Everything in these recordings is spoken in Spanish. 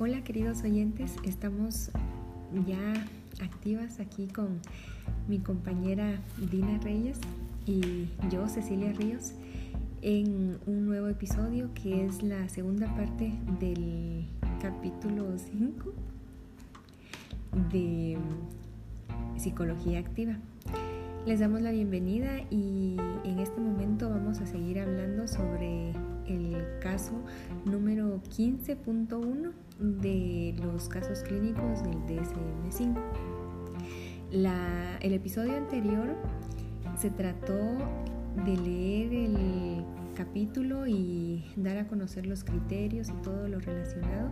Hola queridos oyentes, estamos ya activas aquí con mi compañera Dina Reyes y yo, Cecilia Ríos, en un nuevo episodio que es la segunda parte del capítulo 5 de Psicología Activa. Les damos la bienvenida y en este momento vamos a seguir hablando sobre el caso número 15.1 de los casos clínicos del DSM-5. el episodio anterior se trató de leer el capítulo y dar a conocer los criterios y todo lo relacionado.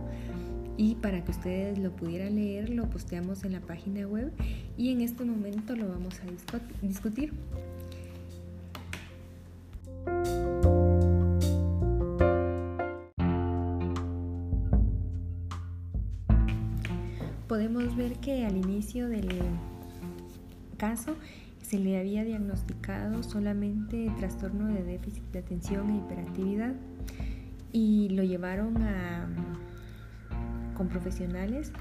Y para que ustedes lo pudieran leer, lo posteamos en la página web y en este momento lo vamos a discutir. podemos ver que al inicio del caso se le había diagnosticado solamente trastorno de déficit de atención e hiperactividad y lo llevaron a con profesionales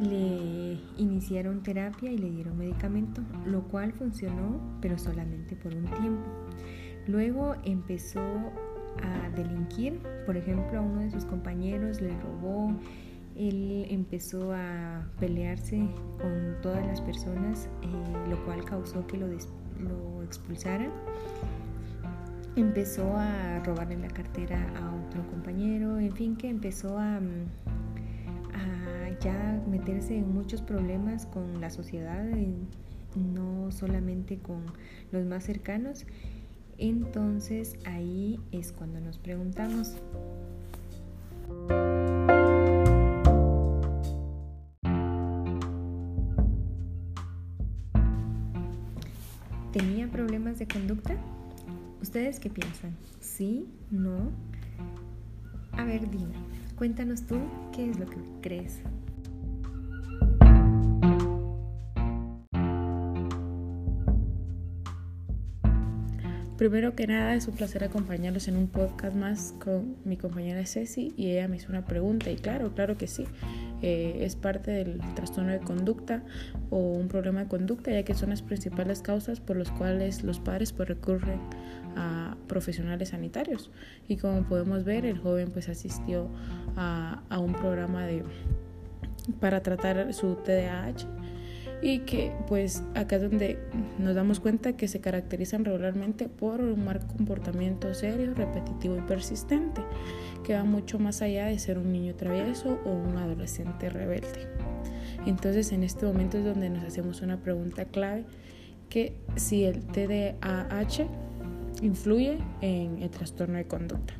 le iniciaron terapia y le dieron medicamento, lo cual funcionó, pero solamente por un tiempo. Luego empezó a delinquir, por ejemplo, a uno de sus compañeros le robó, él empezó a pelearse con todas las personas, eh, lo cual causó que lo, lo expulsaran. Empezó a robarle la cartera a otro compañero, en fin, que empezó a, ya meterse en muchos problemas con la sociedad, no solamente con los más cercanos. Entonces ahí es cuando nos preguntamos, ¿Tenía problemas de conducta? ¿Ustedes qué piensan? ¿Sí? ¿No? A ver, Dina, cuéntanos tú qué es lo que crees. Primero que nada, es un placer acompañarlos en un podcast más con mi compañera Ceci y ella me hizo una pregunta y claro, claro que sí. Eh, es parte del trastorno de conducta o un problema de conducta, ya que son las principales causas por las cuales los padres pues, recurren a profesionales sanitarios. Y como podemos ver, el joven pues asistió a, un programa de, para tratar su TDAH y que pues acá es donde nos damos cuenta que se caracterizan regularmente por un mal comportamiento serio, repetitivo y persistente, que va mucho más allá de ser un niño travieso o un adolescente rebelde. Entonces en este momento es donde nos hacemos una pregunta clave, que si el TDAH influye en el trastorno de conducta.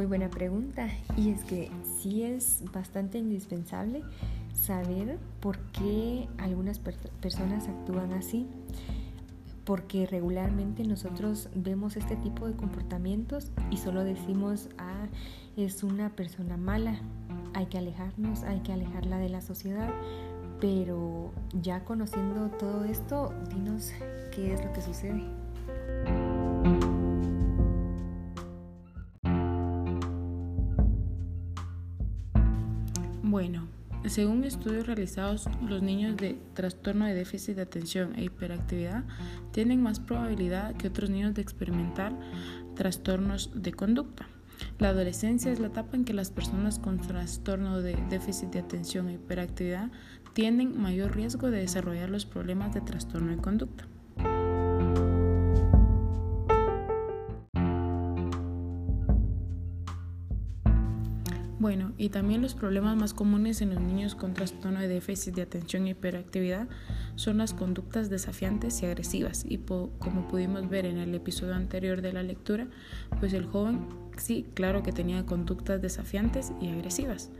Muy buena pregunta. Y es que sí es bastante indispensable saber por qué algunas personas actúan así. Porque regularmente nosotros vemos este tipo de comportamientos y solo decimos, ah, es una persona mala, hay que alejarnos, hay que alejarla de la sociedad. Pero ya conociendo todo esto, dinos qué es lo que sucede. Según estudios realizados, los niños de trastorno de déficit de atención e hiperactividad tienen más probabilidad que otros niños de experimentar trastornos de conducta. La adolescencia es la etapa en que las personas con trastorno de déficit de atención e hiperactividad tienen mayor riesgo de desarrollar los problemas de trastorno de conducta. Bueno, y también los problemas más comunes en los niños con trastorno de déficit de atención e hiperactividad son las conductas desafiantes y agresivas. Y como pudimos ver en el episodio anterior de la lectura, pues el joven sí, claro que tenía conductas desafiantes y agresivas.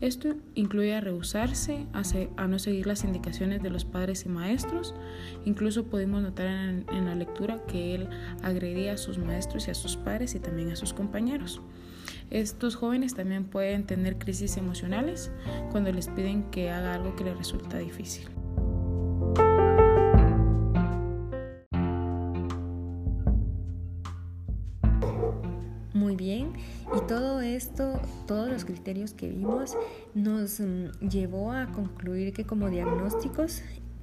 Esto incluye a rehusarse, a, no seguir las indicaciones de los padres y maestros. Incluso pudimos notar en la lectura que él agredía a sus maestros y a sus padres y también a sus compañeros. Estos jóvenes también pueden tener crisis emocionales cuando les piden que haga algo que les resulta difícil. Muy bien, y todo esto, todos los criterios que vimos, nos mm, llevó a concluir que como diagnósticos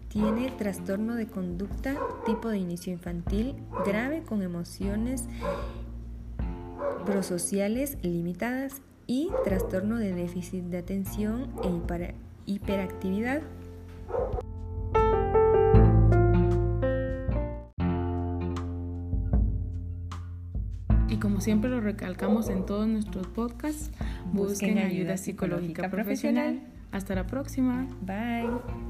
tiene trastorno de conducta tipo de inicio infantil grave con emociones prosociales limitadas y trastorno de déficit de atención e hiperactividad. Y como siempre lo recalcamos en todos nuestros podcasts, busquen, ayuda, psicológica, profesional. Hasta la próxima. Bye.